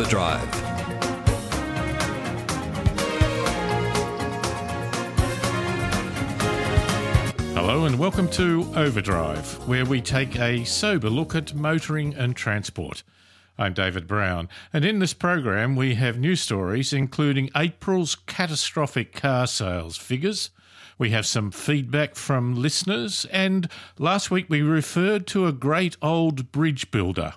Overdrive. Hello and welcome to Overdrive, where we take a sober look at motoring and transport. I'm David Brown, and in this program we have news stories including April's catastrophic car sales figures. We have some feedback from listeners, and last week we referred to a great old bridge builder.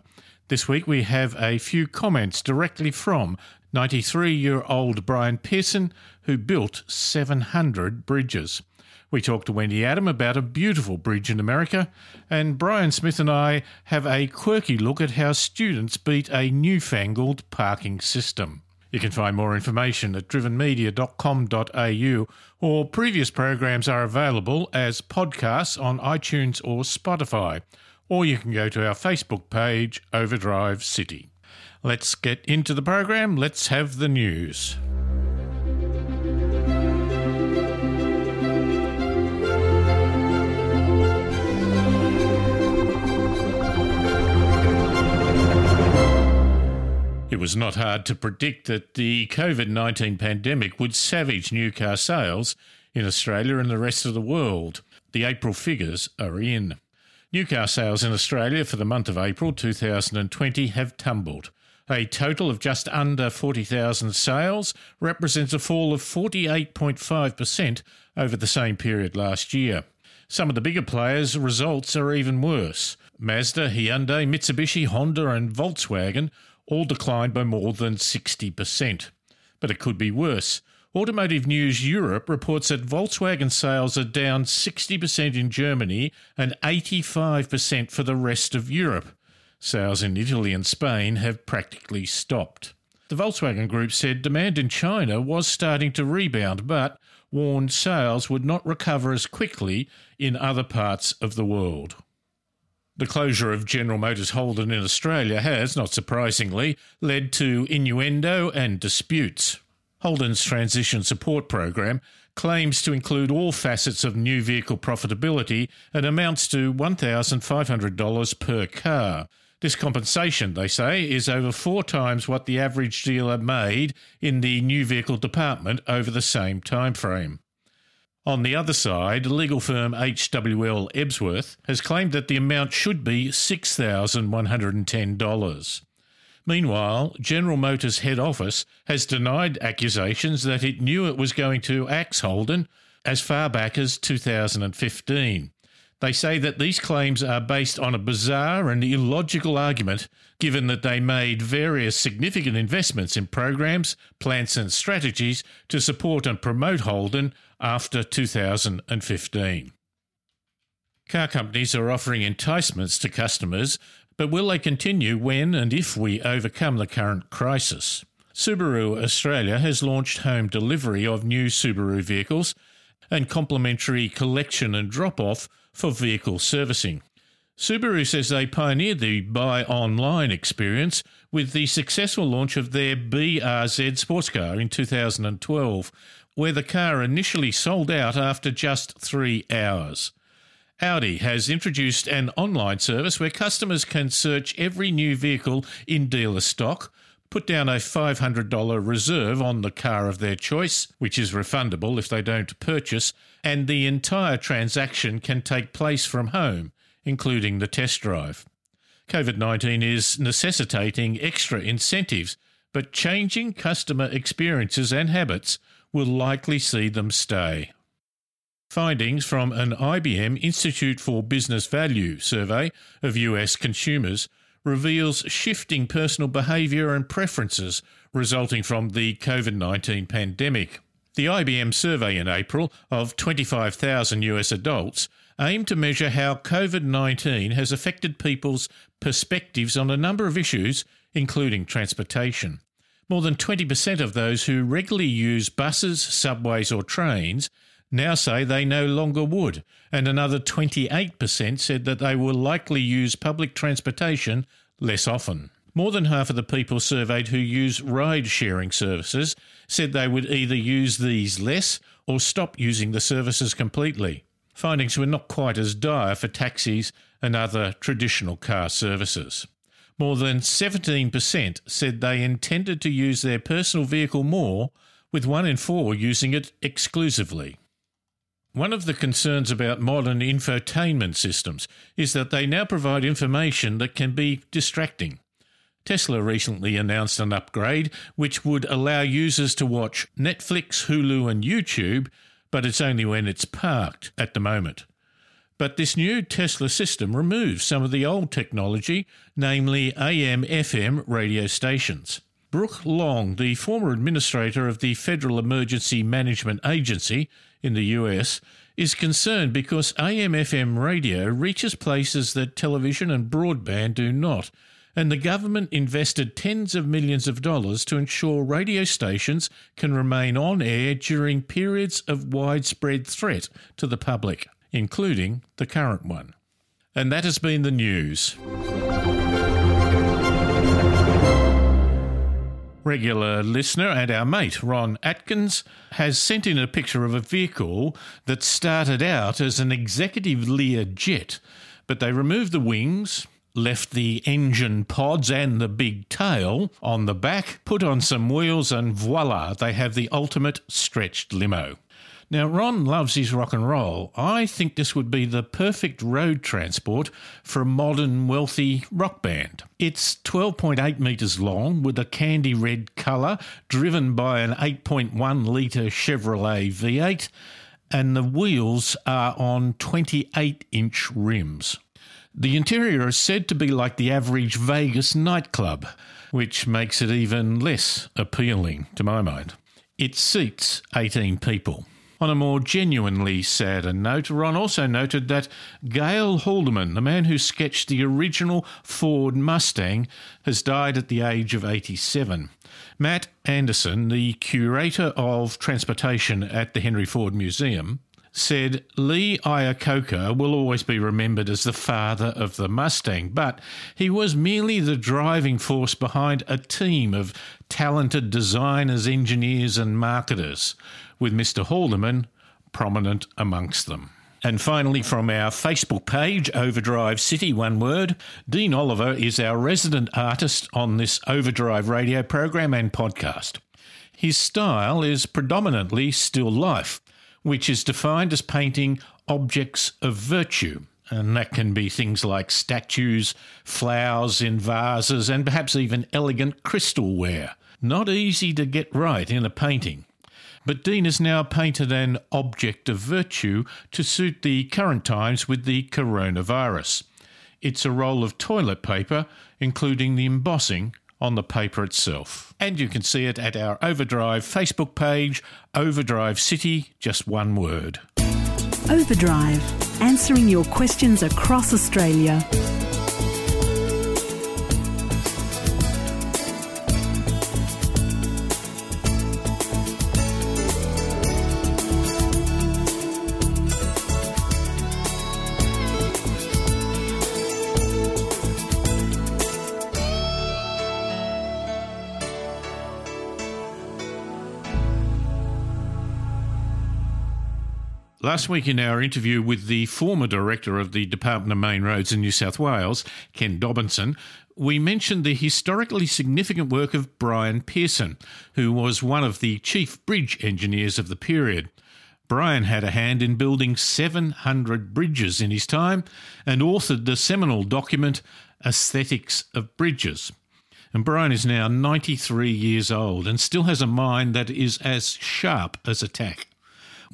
This week we have a few comments directly from 93 year old Brian Pearson, who built 700 bridges. We talked to Wendy Adam about a beautiful bridge in America, and Brian Smith and I have a quirky look at how students beat a newfangled parking system. You can find more information at drivenmedia.com.au, or previous programs are available as podcasts on iTunes or Spotify, or you can go to our Facebook page, Overdrive City. Let's get into the program. Let's have the news. It was not hard to predict that the COVID 19 pandemic would savage new car sales in Australia and the rest of the world. The April figures are in. New car sales in Australia for the month of April 2020 have tumbled. A total of just under 40,000 sales represents a fall of 48.5% over the same period last year. Some of the bigger players' results are even worse. Mazda, Hyundai, Mitsubishi, Honda, and Volkswagen all declined by more than 60%. But it could be worse. Automotive News Europe reports that Volkswagen sales are down 60% in Germany and 85% for the rest of Europe. Sales in Italy and Spain have practically stopped. The Volkswagen Group said demand in China was starting to rebound, but warned sales would not recover as quickly in other parts of the world. The closure of General Motors Holden in Australia has, not surprisingly, led to innuendo and disputes. Holden's transition support program claims to include all facets of new vehicle profitability and amounts to $1,500 per car. This compensation, they say, is over four times what the average dealer made in the new vehicle department over the same time frame. On the other side, legal firm HWL Ebsworth has claimed that the amount should be $6,110. Meanwhile, General Motors head office has denied accusations that it knew it was going to axe Holden as far back as 2015. They say that these claims are based on a bizarre and illogical argument, given that they made various significant investments in programs, plans, and strategies to support and promote Holden after 2015. Car companies are offering enticements to customers, but will they continue when and if we overcome the current crisis? Subaru Australia has launched home delivery of new Subaru vehicles and complimentary collection and drop off for vehicle servicing. Subaru says they pioneered the buy online experience with the successful launch of their BRZ sports car in 2012, where the car initially sold out after just three hours. Audi has introduced an online service where customers can search every new vehicle in dealer stock, put down a $500 reserve on the car of their choice, which is refundable if they don't purchase, and the entire transaction can take place from home, including the test drive. COVID 19 is necessitating extra incentives, but changing customer experiences and habits will likely see them stay. Findings from an IBM Institute for Business Value survey of US consumers reveals shifting personal behaviour and preferences resulting from the COVID 19 pandemic. The IBM survey in April of 25,000 US adults aimed to measure how COVID 19 has affected people's perspectives on a number of issues, including transportation. More than 20% of those who regularly use buses, subways, or trains now say they no longer would, and another 28% said that they will likely use public transportation less often. More than half of the people surveyed who use ride sharing services said they would either use these less or stop using the services completely. Findings were not quite as dire for taxis and other traditional car services. more than 17% said they intended to use their personal vehicle more, with one in four using it exclusively. One of the concerns about modern infotainment systems is that they now provide information that can be distracting. Tesla recently announced an upgrade which would allow users to watch Netflix, Hulu, and YouTube, but it's only when it's parked at the moment. But this new Tesla system removes some of the old technology, namely AM FM radio stations. Brock Long, the former administrator of the Federal Emergency Management Agency in the US, is concerned because AM FM radio reaches places that television and broadband do not, and the government invested tens of millions of dollars to ensure radio stations can remain on air during periods of widespread threat to the public including the current one. And that has been the news. Regular listener and our mate Ron Atkins has sent in a picture of a vehicle that started out as an executive Lear jet, but they removed the wings, left the engine pods and the big tail on the back, put on some wheels, and voila, they have the ultimate stretched limo. Now, Ron loves his rock and roll. I think this would be the perfect road transport for a modern, wealthy rock band. It's 12.8 metres long with a candy red colour, driven by an 8.1 litre Chevrolet V8, and the wheels are on 28 inch rims. The interior is said to be like the average Vegas nightclub, which makes it even less appealing to my mind. It seats 18 people. On a more genuinely sadder note, Ron also noted that Gale Halderman, the man who sketched the original Ford Mustang, has died at the age of 87. Matt Anderson, the curator of transportation at the Henry Ford Museum, said Lee Iacocca will always be remembered as the father of the Mustang, but he was merely the driving force behind a team of talented designers, engineers, and marketers with Mr. Halderman prominent amongst them. And finally, from our Facebook page, Overdrive City, one word, Dean Oliver is our resident artist on this Overdrive radio program and podcast. His style is predominantly still life, which is defined as painting objects of virtue. And that can be things like statues, flowers in vases, and perhaps even elegant crystalware. Not easy to get right in a painting. But Dean has now painted an object of virtue to suit the current times with the coronavirus. It's a roll of toilet paper, including the embossing on the paper itself. And you can see it at our Overdrive Facebook page, Overdrive City, just one word. Overdrive, answering your questions across Australia. Last week, in our interview with the former director of the Department of Main Roads in New South Wales, Ken Dobinson, we mentioned the historically significant work of Brian Pearson, who was one of the chief bridge engineers of the period. Brian had a hand in building 700 bridges in his time and authored the seminal document Aesthetics of Bridges. And Brian is now 93 years old and still has a mind that is as sharp as a tack.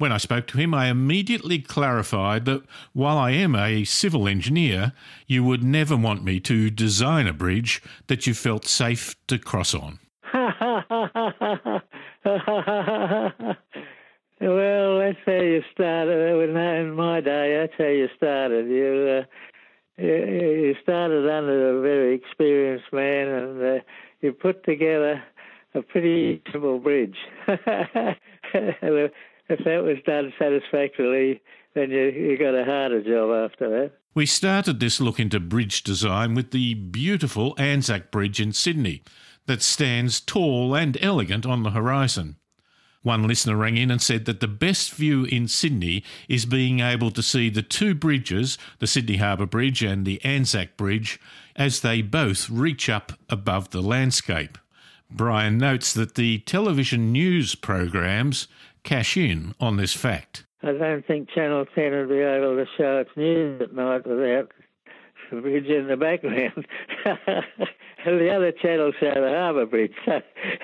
When I spoke to him, I immediately clarified that while I am a civil engineer, you would never want me to design a bridge that you felt safe to cross on. well, that's how you started. In my day, that's how you started. You, uh, you started under a very experienced man, and uh, you put together a pretty simple bridge if that was done satisfactorily, then you, you got a harder job after that. We started this look into bridge design with the beautiful Anzac Bridge in Sydney that stands tall and elegant on the horizon. One listener rang in and said that the best view in Sydney is being able to see the two bridges, the Sydney Harbour Bridge and the Anzac Bridge, as they both reach up above the landscape. Brian notes that the television news programs cash in on this fact. I don't think Channel 10 would be able to show its news at night without the bridge in the background. the other channels show the harbour bridge. So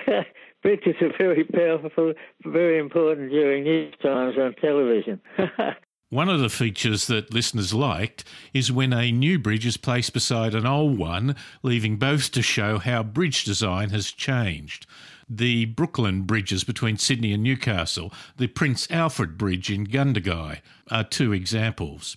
bridges are very powerful, very important during news times on television. One of the features that listeners liked is when a new bridge is placed beside an old one, leaving both to show how bridge design has changed. The Brooklyn bridges between Sydney and Newcastle, the Prince Alfred Bridge in Gundagai are two examples.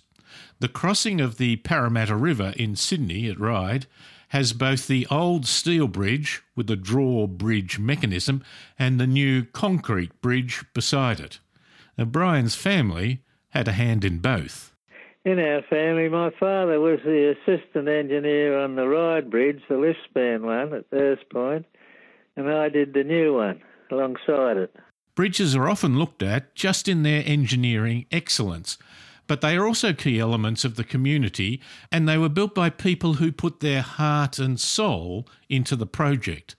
The crossing of the Parramatta River in Sydney at Ryde has both the old steel bridge with the drawbridge mechanism and the new concrete bridge beside it. Now, Brian's family had a hand in both. In our family, my father was the assistant engineer on the Ryde Bridge, the lift span one at Uhrs Point, and I did the new one alongside it. Bridges are often looked at just in their engineering excellence, but they are also key elements of the community, and they were built by people who put their heart and soul into the project.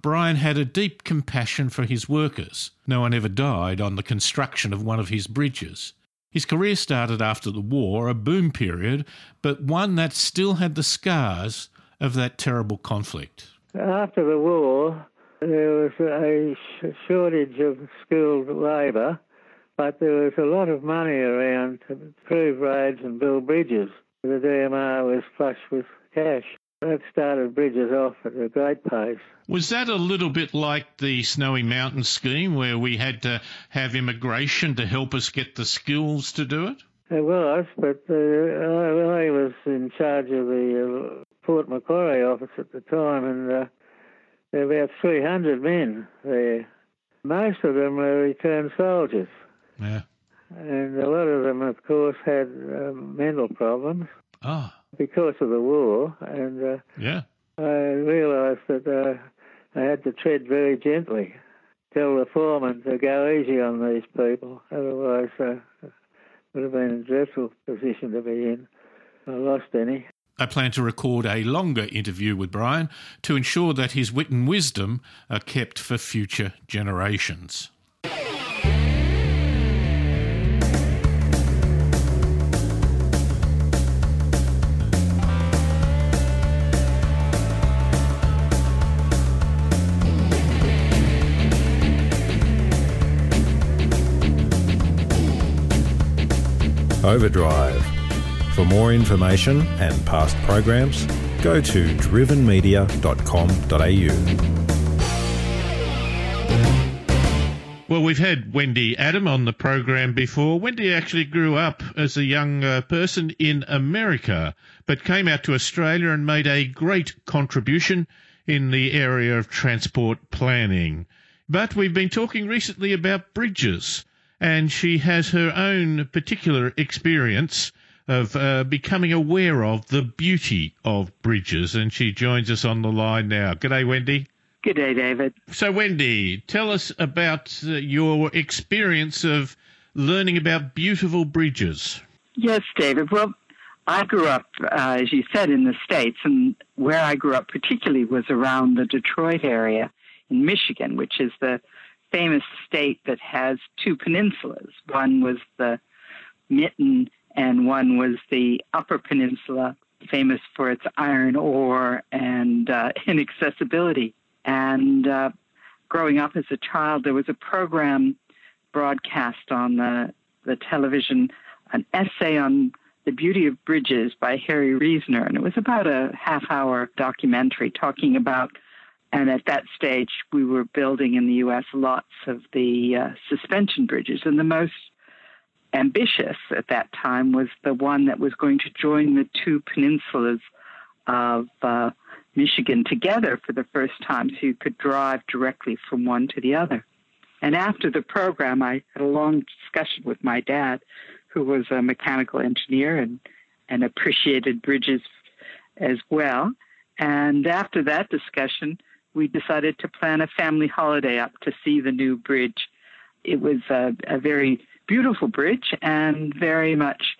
Brian had a deep compassion for his workers. No one ever died on the construction of one of his bridges. His career started after the war, a boom period, but one that still had the scars of that terrible conflict. After the war, there was a shortage of skilled labour, but there was a lot of money around to improve roads and build bridges. The DMR was flush with cash. That started bridges off at a great pace. Was that a little bit like the Snowy Mountain scheme where we had to have immigration to help us get the skills to do it? It was, but uh, I, I, was in charge of the uh, Port Macquarie office at the time, and uh, there were about 300 men there. Most of them were returned soldiers. Yeah. And a lot of them, of course, had um, mental problems ah. because of the war. And uh, yeah. I realised that uh, I had to tread very gently, tell the foreman to go easy on these people. Otherwise, uh, it would have been a dreadful position to be in. I lost any. I plan to record a longer interview with Brian to ensure that his wit and wisdom are kept for future generations. Overdrive. For more information and past programs, go to drivenmedia.com.au. Well, we've had Wendy Adam on the program before. Wendy actually grew up as a young uh, person in America, but came out to Australia and made a great contribution in the area of transport planning. But we've been talking recently about bridges and she has her own particular experience of uh, becoming aware of the beauty of bridges, and she joins us on the line now. G'day, Wendy. Good day, David. So, Wendy, tell us about uh, your experience of learning about beautiful bridges. Yes, David. Well, I grew up, uh, as you said, in the States, and where I grew up particularly was around the Detroit area in Michigan, which is the famous state that has two peninsulas. One was the Mitten, and one was the Upper Peninsula, famous for its iron ore and uh, inaccessibility. And uh, growing up as a child, there was a program broadcast on the, the television, an essay on the Beauty of Bridges by Harry Reasoner. And it was about a half hour documentary talking about and at that stage, we were building in the U.S. lots of the uh, suspension bridges. And the most ambitious at that time was the one that was going to join the two peninsulas of uh, Michigan together for the first time so you could drive directly from one to the other. And after the program, I had a long discussion with my dad, who was a mechanical engineer and, and appreciated bridges as well. And after that discussion, we decided to plan a family holiday up to see the new bridge it was a, a very beautiful bridge and very much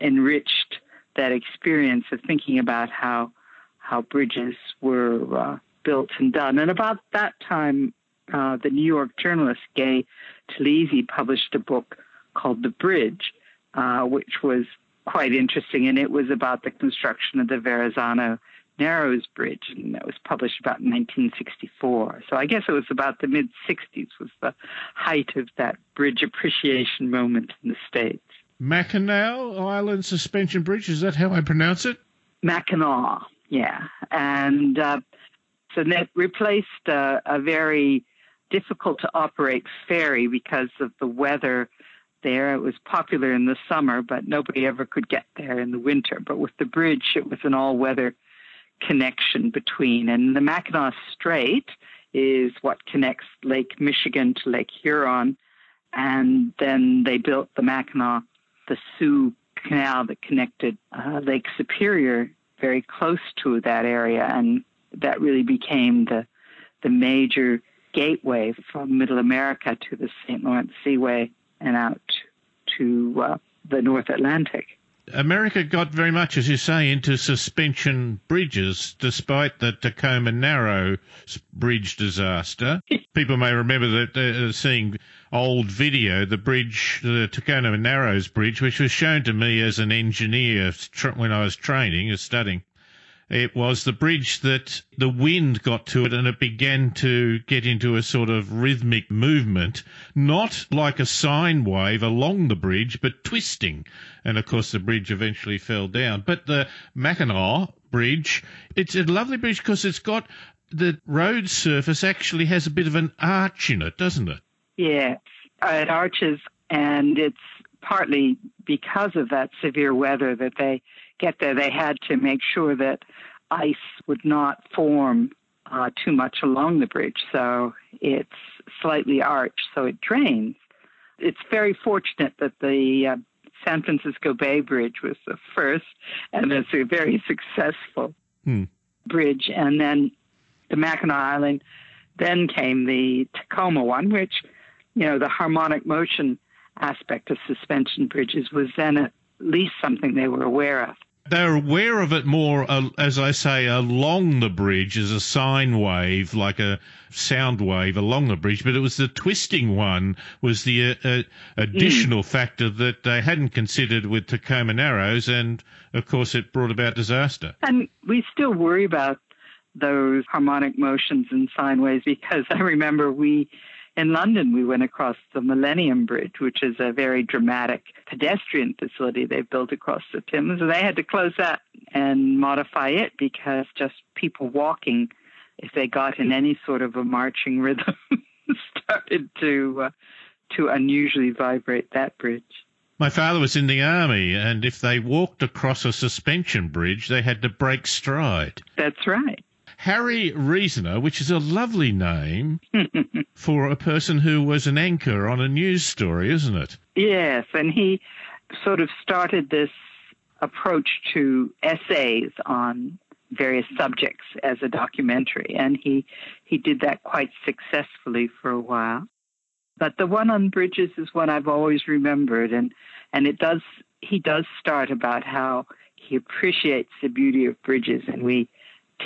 enriched that experience of thinking about how how bridges were uh, built and done. And about that time, uh, the New York journalist Gay Talese published a book called The Bridge, uh, which was quite interesting, and it was about the construction of the Verrazano Narrows Bridge, and that was published about 1964. So I guess it was about the mid 60s was the height of that bridge appreciation moment in the States. Mackinac Island Suspension Bridge, is that how I pronounce it? Mackinac, yeah. And uh, so that replaced uh, a very difficult to operate ferry because of the weather there. It was popular in the summer, but nobody ever could get there in the winter. But with the bridge, it was an all weather connection between. And the Mackinac Strait is what connects Lake Michigan to Lake Huron. And then they built the Mackinac, the Soo Canal that connected uh, Lake Superior very close to that area. And that really became the, the major gateway from Middle America to the St. Lawrence Seaway and out to uh, the North Atlantic. America got very much, as you say, into suspension bridges, despite the Tacoma Narrow bridge disaster. People may remember that uh, seeing old video, the bridge, the Tacoma Narrows bridge, which was shown to me as an engineer when I was training, as studying. It was the bridge that the wind got to it and it began to get into a sort of rhythmic movement, not like a sine wave along the bridge, but twisting. And of course, the bridge eventually fell down. But the Mackinac Bridge, it's a lovely bridge because it's got the road surface actually has a bit of an arch in it, doesn't it? Yeah, it arches, and it's partly because of that severe weather that they get there, they had to make sure that ice would not form uh, too much along the bridge. So it's slightly arched, so it drains. It's very fortunate that the uh, San Francisco Bay Bridge was the first, and it's a very successful hmm. bridge. And then the Mackinac Island, then came the Tacoma one, which, you know, the harmonic motion aspect of suspension bridges was then at least something they were aware of they're aware of it more, uh, as I say, along the bridge as a sine wave, like a sound wave along the bridge. But it was the twisting one was the uh, uh, additional mm. factor that they hadn't considered with Tacoma Narrows, and of course it brought about disaster. And we still worry about those harmonic motions and sine waves because I remember we in London, we went across the Millennium Bridge, which is a very dramatic pedestrian facility they've built across the Thames. And they had to close that and modify it because just people walking, if they got in any sort of a marching rhythm, started to uh, to unusually vibrate that bridge. My father was in the army, and if they walked across a suspension bridge, they had to break stride. That's right. Harry Reasoner, which is a lovely name for a person who was an anchor on a news story, isn't it? Yes, and he sort of started this approach to essays on various subjects as a documentary, and he he did that quite successfully for a while. But the one on bridges is one I've always remembered, and and it does he does start about how he appreciates the beauty of bridges, and we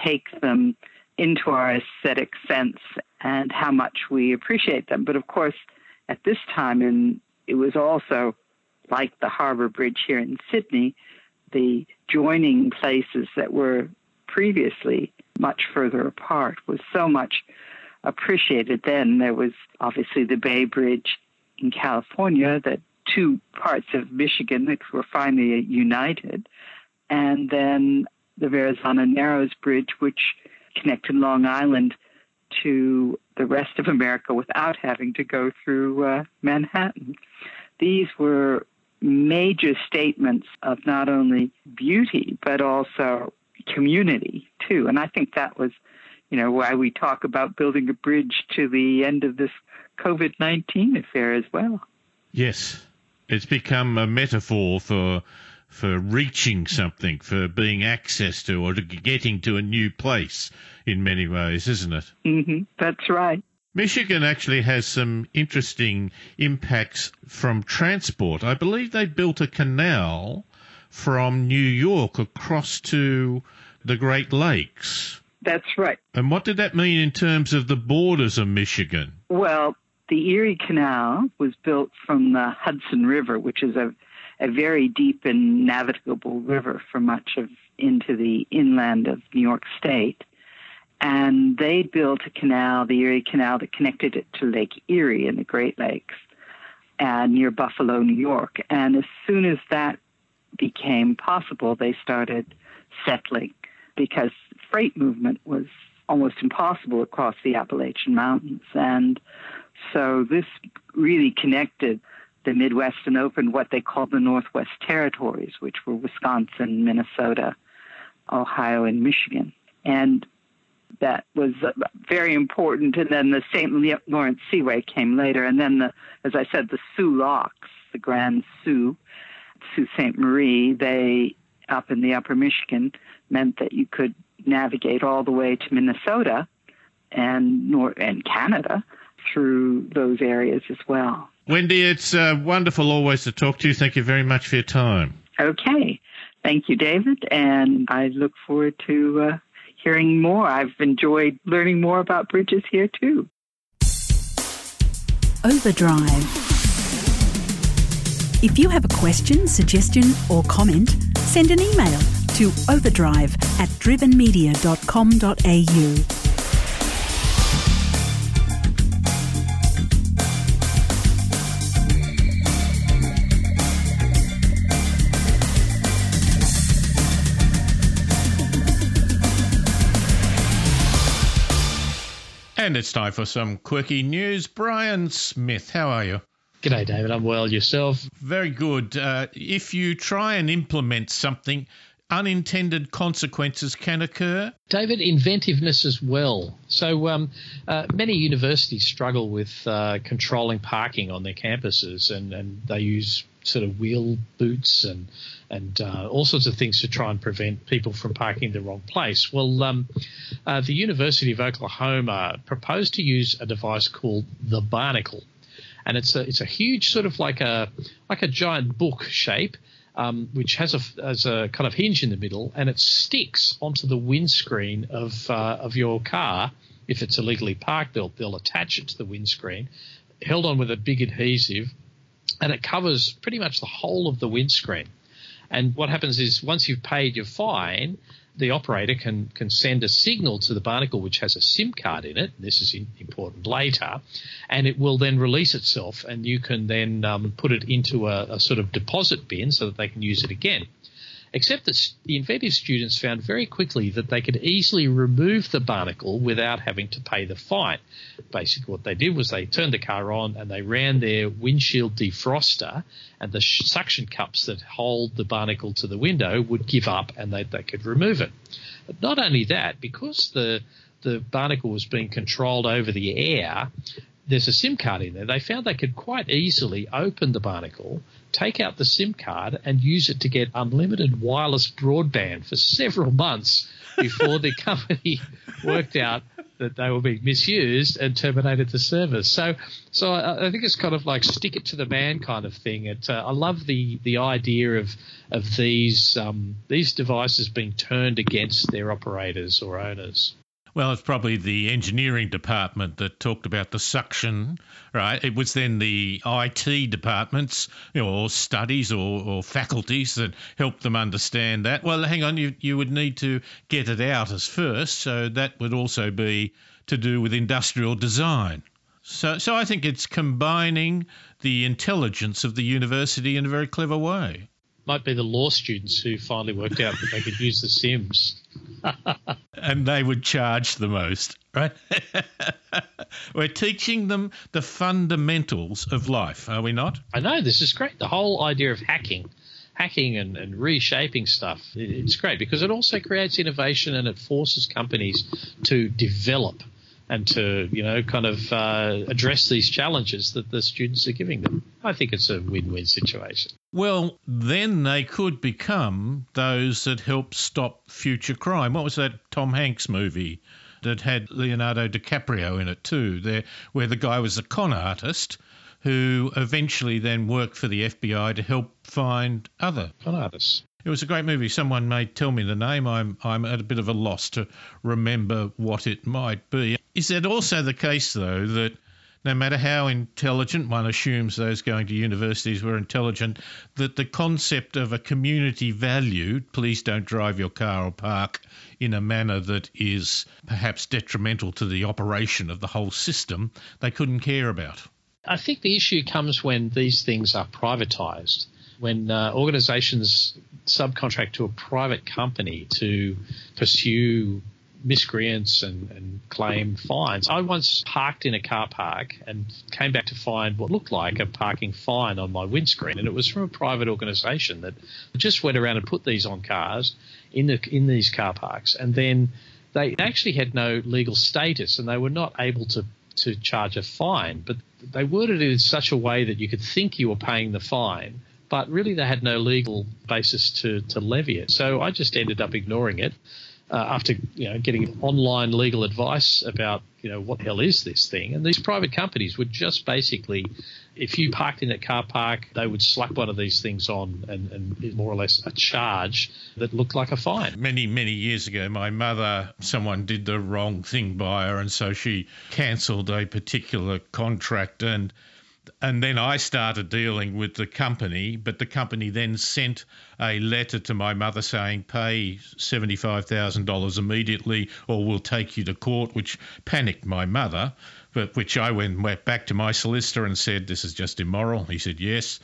take them into our aesthetic sense and how much we appreciate them. But of course, at this time, and it was also like the Harbor Bridge here in Sydney, the joining places that were previously much further apart was so much appreciated then. There was obviously the Bay Bridge in California, that two parts of Michigan that were finally united. And then the Verrazano Narrows Bridge, which connected Long Island to the rest of America without having to go through uh, Manhattan. These were major statements of not only beauty, but also community, too. And I think that was, you know, why we talk about building a bridge to the end of this COVID 19 affair as well. Yes. It's become a metaphor for for reaching something, for being access to, or to getting to a new place in many ways, isn't it? Mm-hmm. That's right. Michigan actually has some interesting impacts from transport. I believe they built a canal from New York across to the Great Lakes. That's right. And what did that mean in terms of the borders of Michigan? Well, the Erie Canal was built from the Hudson River, which is a, a very deep and navigable river for much of into the inland of New York State. And they built a canal, the Erie Canal, that connected it to Lake Erie in the Great Lakes and near Buffalo, New York. And as soon as that became possible, they started settling because freight movement was almost impossible across the Appalachian Mountains. And so this really connected the Midwest and opened what they called the Northwest Territories, which were Wisconsin, Minnesota, Ohio, and Michigan. And that was uh, very important. And then the St. Lawrence Seaway came later. And then, the, as I said, the Soo Locks, the Grand Sioux, Sault Ste. Marie, they, up in the upper Michigan, meant that you could navigate all the way to Minnesota and North and Canada through those areas as well. Wendy, it's uh, wonderful always to talk to you. Thank you very much for your time. Okay. Thank you, David. And I look forward to uh, hearing more. I've enjoyed learning more about bridges here, too. Overdrive. If you have a question, suggestion, or comment, send an email to overdrive at drivenmedia.com.au. And it's time for some quirky news. Brian Smith, how are you? G'day, David. I'm well. Yourself? Very good. Uh, if you try and implement something, unintended consequences can occur. David, inventiveness as well. So um, uh, many universities struggle with uh, controlling parking on their campuses, and, and they use sort of wheel boots and and uh, all sorts of things to try and prevent people from parking in the wrong place. Well, um, uh, the University of Oklahoma proposed to use a device called the Barnacle, and it's a it's a huge sort of like a like a giant book shape. Um, which has a, has a kind of hinge in the middle, and it sticks onto the windscreen of uh, of your car. If it's illegally parked, they'll they'll attach it to the windscreen, held on with a big adhesive, and it covers pretty much the whole of the windscreen. And what happens is once you've paid your fine, the operator can can send a signal to the barnacle which has a SIM card in it. This is important later, and it will then release itself, and you can then um, put it into a, a sort of deposit bin so that they can use it again. Except that the inventive students found very quickly that they could easily remove the barnacle without having to pay the fine. Basically, what they did was they turned the car on and they ran their windshield defroster, and the suction cups that hold the barnacle to the window would give up and they, they could remove it. But not only that, because the the barnacle was being controlled over the air, there's a SIM card in there. They found they could quite easily open the barnacle, take out the SIM card, and use it to get unlimited wireless broadband for several months before the company worked out that they were being misused and terminated the service. So, so I, I think it's kind of like stick it to the man kind of thing. It, uh, I love the the idea of of these um, these devices being turned against their operators or owners. Well, it's probably the engineering department that talked about the suction, right? It was then the IT departments you know, or studies or, or faculties that helped them understand that. Well, hang on, you, you would need to get it out as first, so that would also be to do with industrial design. So, so I think it's combining the intelligence of the university in a very clever way. Might be the law students who finally worked out that they could use the Sims. and they would charge the most, right? We're teaching them the fundamentals of life, are we not? I know, this is great. The whole idea of hacking, hacking and, and reshaping stuff, it's great because it also creates innovation and it forces companies to develop and to you know kind of uh, address these challenges that the students are giving them. I think it's a win-win situation. Well, then they could become those that help stop future crime. What was that Tom Hanks movie? that had Leonardo DiCaprio in it too, there where the guy was a con artist who eventually then worked for the FBI to help find other con artists. It was a great movie. Someone may tell me the name. I'm I'm at a bit of a loss to remember what it might be. Is it also the case though that no matter how intelligent one assumes those going to universities were intelligent, that the concept of a community value, please don't drive your car or park in a manner that is perhaps detrimental to the operation of the whole system, they couldn't care about. I think the issue comes when these things are privatized when uh, organizations subcontract to a private company to pursue miscreants and, and, claim fines. I once parked in a car park and came back to find what looked like a parking fine on my windscreen, and it was from a private organisation that just went around and put these on cars in the in these car parks, and then they actually had no legal status, and they were not able to to charge a fine, but they worded it in such a way that you could think you were paying the fine but really they had no legal basis to, to levy it. So I just ended up ignoring it uh, after you know getting online legal advice about you know what the hell is this thing. And these private companies would just basically, if you parked in a car park, they would slap one of these things on and, and more or less a charge that looked like a fine. Many many years ago, my mother, someone did the wrong thing by her, and so she cancelled a particular contract and and then I started dealing with the company, but the company then sent a letter to my mother saying, pay $75,000 immediately or we'll take you to court, which panicked my mother, but which I went, went back to my solicitor and said, this is just immoral. He said, yes.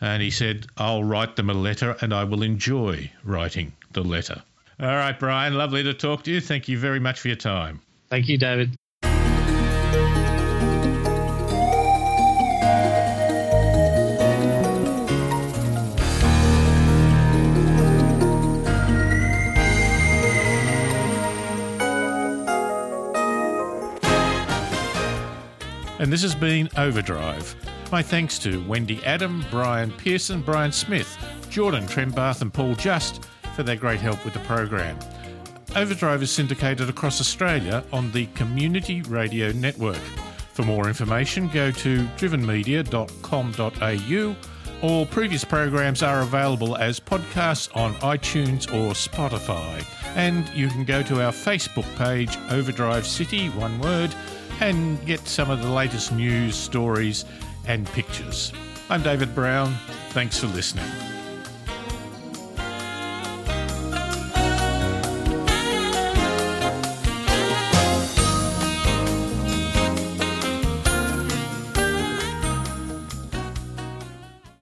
And he said, I'll write them a letter and I will enjoy writing the letter. All right, Brian, lovely to talk to you. Thank you very much for your time. Thank you, David. And this has been Overdrive. My thanks to Wendy Adam, Brian Pearson, Brian Smith, Jordan Trembath, and Paul Just for their great help with the program. Overdrive is syndicated across Australia on the Community Radio Network. For more information, go to drivenmedia.com.au. All previous programs are available as podcasts on iTunes or Spotify. And you can go to our Facebook page, Overdrive City, one word, and get some of the latest news, stories, and pictures. I'm David Brown. Thanks for listening.